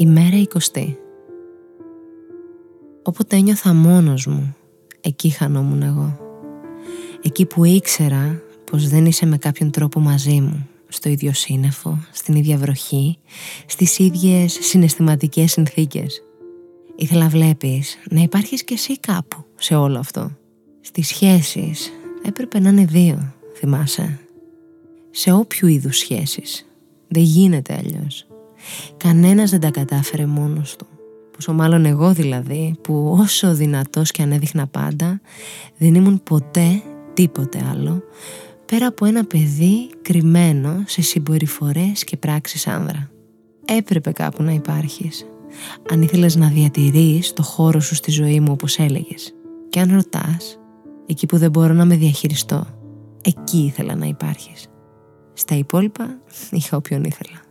Ημέρα 20 Όποτε ένιωθα μόνος μου, εκεί χανόμουν εγώ. Εκεί που ήξερα πως δεν είσαι με κάποιον τρόπο μαζί μου, στο ίδιο σύννεφο, στην ίδια βροχή, στις ίδιες συναισθηματικές συνθήκες. Ήθελα βλέπεις να υπάρχεις κι εσύ κάπου σε όλο αυτό. Στις σχέσεις έπρεπε να είναι δύο, θυμάσαι. Σε όποιου είδους σχέσεις. Δεν γίνεται αλλιώς. Κανένας δεν τα κατάφερε μόνος του. Πόσο μάλλον εγώ δηλαδή, που όσο δυνατός και αν έδειχνα πάντα, δεν ήμουν ποτέ τίποτε άλλο, πέρα από ένα παιδί κρυμμένο σε συμπεριφορές και πράξεις άνδρα. Έπρεπε κάπου να υπάρχεις. Αν ήθελες να διατηρείς το χώρο σου στη ζωή μου όπως έλεγες. Και αν ρωτάς, εκεί που δεν μπορώ να με διαχειριστώ, εκεί ήθελα να υπάρχεις. Στα υπόλοιπα είχα όποιον ήθελα.